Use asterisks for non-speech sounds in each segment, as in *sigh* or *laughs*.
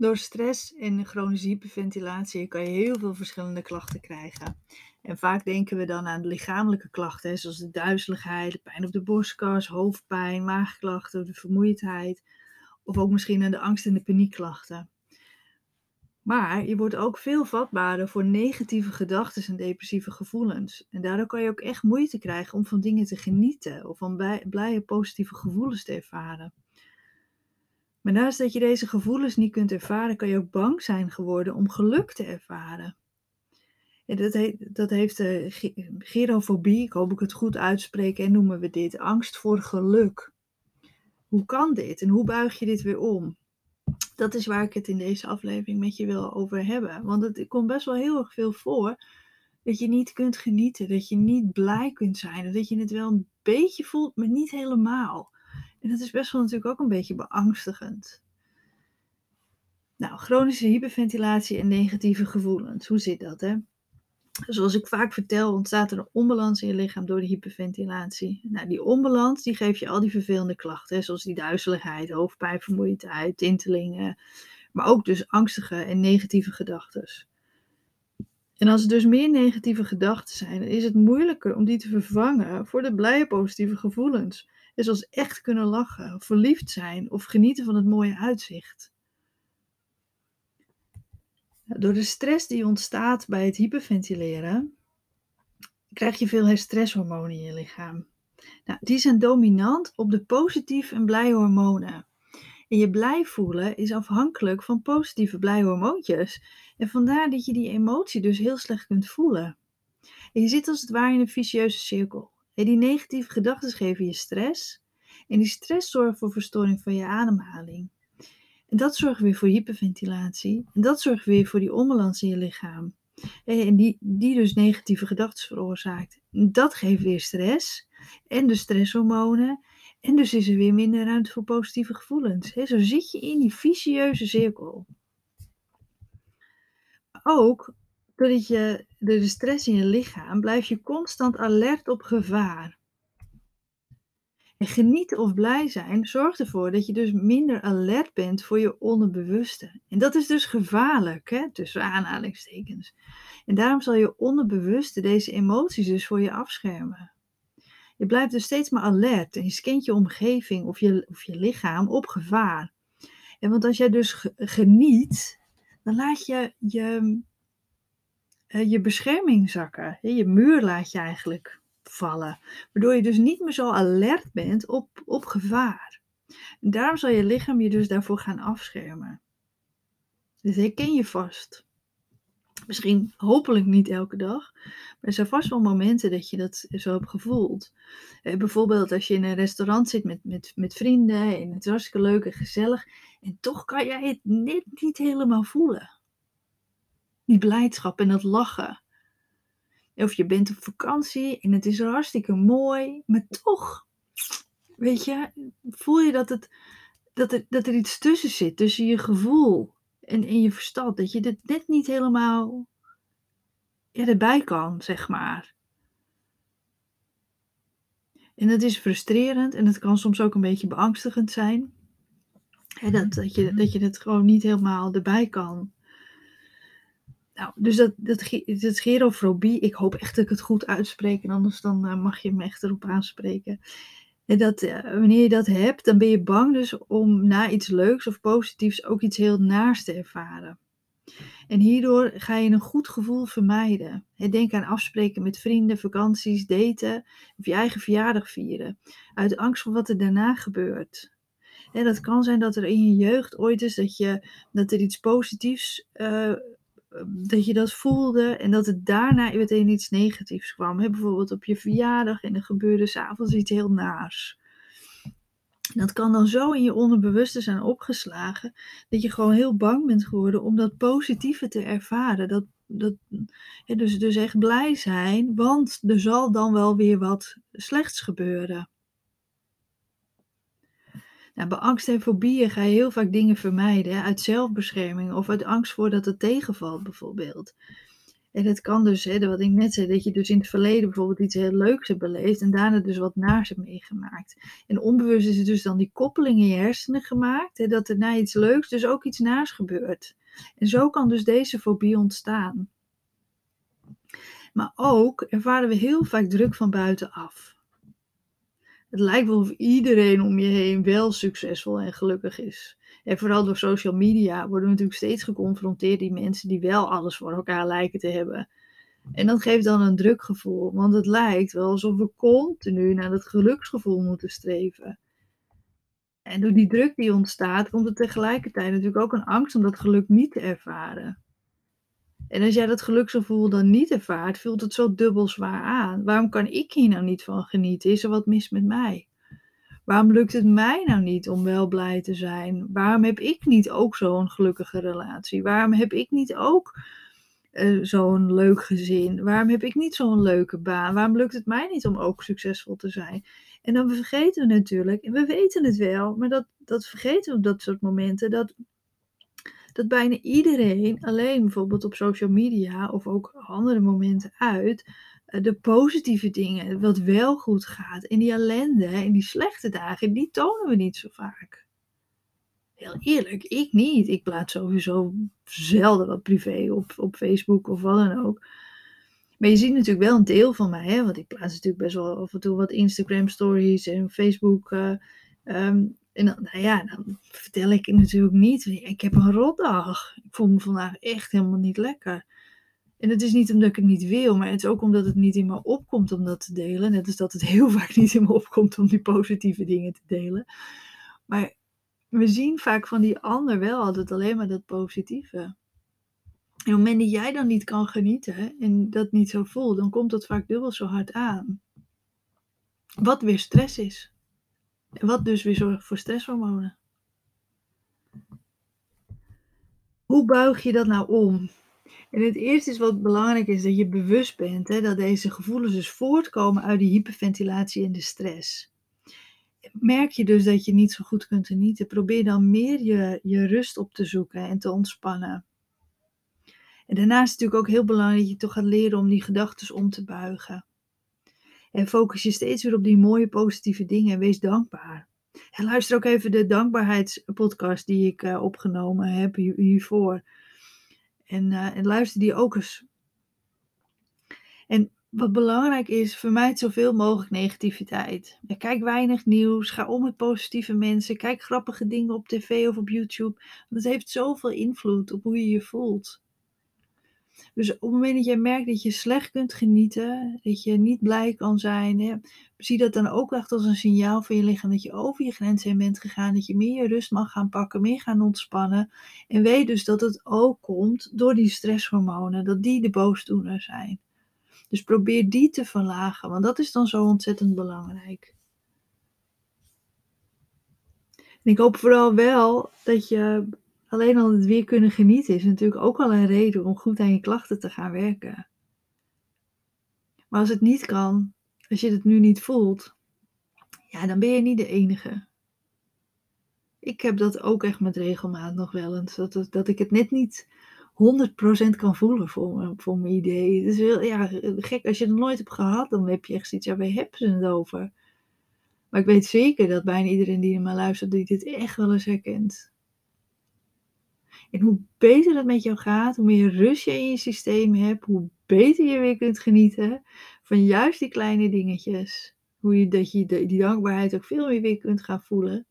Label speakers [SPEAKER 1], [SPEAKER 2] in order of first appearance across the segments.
[SPEAKER 1] Door stress en chronische hyperventilatie kan je heel veel verschillende klachten krijgen. En vaak denken we dan aan de lichamelijke klachten, zoals de duizeligheid, de pijn op de borstkas, hoofdpijn, maagklachten, de vermoeidheid. Of ook misschien aan de angst- en de paniekklachten. Maar je wordt ook veel vatbaarder voor negatieve gedachten en depressieve gevoelens. En daardoor kan je ook echt moeite krijgen om van dingen te genieten of van blije, positieve gevoelens te ervaren. Maar naast dat je deze gevoelens niet kunt ervaren, kan je ook bang zijn geworden om geluk te ervaren. En dat, heet, dat heeft de gerofobie, ik hoop ik het goed uitspreek, en noemen we dit angst voor geluk. Hoe kan dit en hoe buig je dit weer om? Dat is waar ik het in deze aflevering met je wil over hebben. Want het komt best wel heel erg veel voor dat je niet kunt genieten, dat je niet blij kunt zijn, dat je het wel een beetje voelt, maar niet helemaal. En dat is best wel natuurlijk ook een beetje beangstigend. Nou, chronische hyperventilatie en negatieve gevoelens. Hoe zit dat, hè? Zoals ik vaak vertel, ontstaat er een onbalans in je lichaam door de hyperventilatie. Nou, die onbalans die geeft je al die vervelende klachten, hè, zoals die duizeligheid, hoofdpijn, vermoeidheid, tintelingen, maar ook dus angstige en negatieve gedachten. En als er dus meer negatieve gedachten zijn, is het moeilijker om die te vervangen voor de blije positieve gevoelens. Zoals echt kunnen lachen, verliefd zijn of genieten van het mooie uitzicht. Door de stress die ontstaat bij het hyperventileren, krijg je veel stresshormonen in je lichaam. Nou, die zijn dominant op de positief en blij hormonen. En je blij voelen is afhankelijk van positieve blij hormoontjes. En vandaar dat je die emotie dus heel slecht kunt voelen. En je zit als het ware in een vicieuze cirkel. En die negatieve gedachten geven je stress. En die stress zorgt voor verstoring van je ademhaling. En dat zorgt weer voor hyperventilatie. En dat zorgt weer voor die onbalans in je lichaam. En die, die dus negatieve gedachten veroorzaakt. Dat geeft weer stress. En de stresshormonen. En dus is er weer minder ruimte voor positieve gevoelens. Zo zit je in die vicieuze cirkel. Ook doordat je de stress in je lichaam blijf je constant alert op gevaar. En genieten of blij zijn zorgt ervoor dat je dus minder alert bent voor je onderbewuste. En dat is dus gevaarlijk, hè, tussen aanhalingstekens. En daarom zal je onderbewuste deze emoties dus voor je afschermen. Je blijft dus steeds maar alert en je scant je omgeving of je, of je lichaam op gevaar. En want als jij dus geniet, dan laat je je, eh, je bescherming zakken. Je muur laat je eigenlijk vallen. Waardoor je dus niet meer zo alert bent op, op gevaar. En daarom zal je lichaam je dus daarvoor gaan afschermen. Dus herken je vast. Misschien hopelijk niet elke dag, maar er zijn vast wel momenten dat je dat zo hebt gevoeld. Eh, bijvoorbeeld als je in een restaurant zit met, met, met vrienden en het is hartstikke leuk en gezellig en toch kan jij het net niet helemaal voelen. Die blijdschap en dat lachen. Of je bent op vakantie en het is hartstikke mooi, maar toch, weet je, voel je dat, het, dat, er, dat er iets tussen zit, tussen je gevoel en, en je verstand. Dat je dit net niet helemaal ja, erbij kan, zeg maar. En dat is frustrerend en het kan soms ook een beetje beangstigend zijn. dat, dat, je, dat je het gewoon niet helemaal erbij kan. Nou, dus dat, dat, dat gerofobie, ik hoop echt dat ik het goed uitspreek, en anders dan uh, mag je me echt erop aanspreken. En dat uh, wanneer je dat hebt, dan ben je bang dus om na iets leuks of positiefs ook iets heel naars te ervaren. En hierdoor ga je een goed gevoel vermijden. Denk aan afspreken met vrienden, vakanties, daten of je eigen verjaardag vieren. Uit angst voor wat er daarna gebeurt. En dat kan zijn dat er in je jeugd ooit is dat, je, dat er iets positiefs uh, dat je dat voelde en dat het daarna meteen iets negatiefs kwam. bijvoorbeeld op je verjaardag en er gebeurde s'avonds iets heel naars. Dat kan dan zo in je onderbewuste zijn opgeslagen dat je gewoon heel bang bent geworden om dat positieve te ervaren. Dat, dat, dus, dus echt blij zijn, want er zal dan wel weer wat slechts gebeuren. Nou, bij angst en fobieën ga je heel vaak dingen vermijden, uit zelfbescherming of uit angst voor dat het tegenvalt bijvoorbeeld. En het kan dus, hè, wat ik net zei, dat je dus in het verleden bijvoorbeeld iets heel leuks hebt beleefd en daarna dus wat naars hebt meegemaakt. En onbewust is het dus dan die koppeling in je hersenen gemaakt, hè, dat er na iets leuks dus ook iets naars gebeurt. En zo kan dus deze fobie ontstaan. Maar ook ervaren we heel vaak druk van buitenaf. Het lijkt wel of iedereen om je heen wel succesvol en gelukkig is. En vooral door social media worden we natuurlijk steeds geconfronteerd die mensen die wel alles voor elkaar lijken te hebben. En dat geeft dan een druk gevoel, want het lijkt wel alsof we continu naar dat geluksgevoel moeten streven. En door die druk die ontstaat, komt er tegelijkertijd natuurlijk ook een angst om dat geluk niet te ervaren. En als jij dat geluksgevoel dan niet ervaart, voelt het zo dubbel zwaar aan. Waarom kan ik hier nou niet van genieten? Is er wat mis met mij? Waarom lukt het mij nou niet om wel blij te zijn? Waarom heb ik niet ook zo'n gelukkige relatie? Waarom heb ik niet ook uh, zo'n leuk gezin? Waarom heb ik niet zo'n leuke baan? Waarom lukt het mij niet om ook succesvol te zijn? En dan vergeten we natuurlijk, en we weten het wel, maar dat, dat vergeten we op dat soort momenten, dat, dat bijna iedereen alleen bijvoorbeeld op social media of ook andere momenten uit eh, de positieve dingen, wat wel goed gaat. En die ellende en die slechte dagen, die tonen we niet zo vaak. Heel eerlijk, ik niet. Ik plaats sowieso zelden wat privé op, op Facebook of wat dan ook. Maar je ziet natuurlijk wel een deel van mij, hè? want ik plaats natuurlijk best wel af en toe wat Instagram stories en Facebook. Uh, en dan, nou ja, dan vertel ik natuurlijk niet. Ik heb een rotdag. Ik voel me vandaag echt helemaal niet lekker. En het is niet omdat ik het niet wil, maar het is ook omdat het niet in me opkomt om dat te delen. Net als dat het heel *laughs* vaak niet in me opkomt om die positieve dingen te delen. Maar we zien vaak van die ander wel altijd alleen maar dat positieve. En op het moment dat jij dan niet kan genieten en dat niet zo voelt, dan komt dat vaak dubbel zo hard aan. Wat weer stress is. Wat dus weer zorgt voor stresshormonen. Hoe buig je dat nou om? En het eerste is wat belangrijk is, dat je bewust bent hè, dat deze gevoelens dus voortkomen uit die hyperventilatie en de stress. Merk je dus dat je niet zo goed kunt genieten, probeer dan meer je, je rust op te zoeken en te ontspannen. En daarnaast is het natuurlijk ook heel belangrijk dat je toch gaat leren om die gedachten om te buigen. En focus je steeds weer op die mooie positieve dingen en wees dankbaar. En luister ook even de dankbaarheidspodcast die ik uh, opgenomen heb hiervoor. En, uh, en luister die ook eens. En wat belangrijk is, vermijd zoveel mogelijk negativiteit. Kijk weinig nieuws, ga om met positieve mensen, kijk grappige dingen op tv of op YouTube. Het heeft zoveel invloed op hoe je je voelt. Dus op het moment dat jij merkt dat je slecht kunt genieten, dat je niet blij kan zijn, hè, zie dat dan ook echt als een signaal van je lichaam dat je over je grens heen bent gegaan, dat je meer je rust mag gaan pakken, meer gaan ontspannen. En weet dus dat het ook komt door die stresshormonen, dat die de boosdoener zijn. Dus probeer die te verlagen, want dat is dan zo ontzettend belangrijk. En ik hoop vooral wel dat je alleen al het weer kunnen genieten is natuurlijk ook al een reden om goed aan je klachten te gaan werken. Maar als het niet kan, als je het nu niet voelt, ja, dan ben je niet de enige. Ik heb dat ook echt met regelmaat nog wel eens. Dat, dat ik het net niet 100% kan voelen voor, voor mijn idee. Het is heel ja, gek. Als je het nooit hebt gehad, dan heb je echt zoiets. Ja, waar hebben ze het over? Maar ik weet zeker dat bijna iedereen die naar mij luistert, die dit echt wel eens herkent. En hoe beter het met jou gaat, hoe meer rust je in je systeem hebt, hoe beter je weer kunt genieten van juist die kleine dingetjes. Hoe je, dat je die dankbaarheid ook veel meer weer kunt gaan voelen.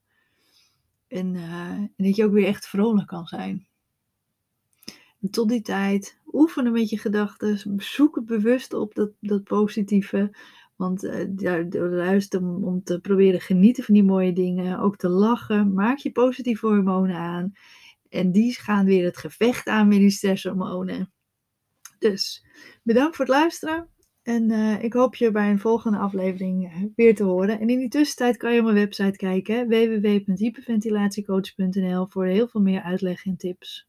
[SPEAKER 1] En, uh, en dat je ook weer echt vrolijk kan zijn. En tot die tijd, oefenen met je gedachten. Zoek het bewust op dat, dat positieve. Want uh, daar, juist om, om te proberen genieten van die mooie dingen. Ook te lachen. Maak je positieve hormonen aan. En die gaan weer het gevecht aan met die stresshormonen. Dus bedankt voor het luisteren. En uh, ik hoop je bij een volgende aflevering uh, weer te horen. En in die tussentijd kan je op mijn website kijken: www.hyperventilatiecoach.nl voor heel veel meer uitleg en tips.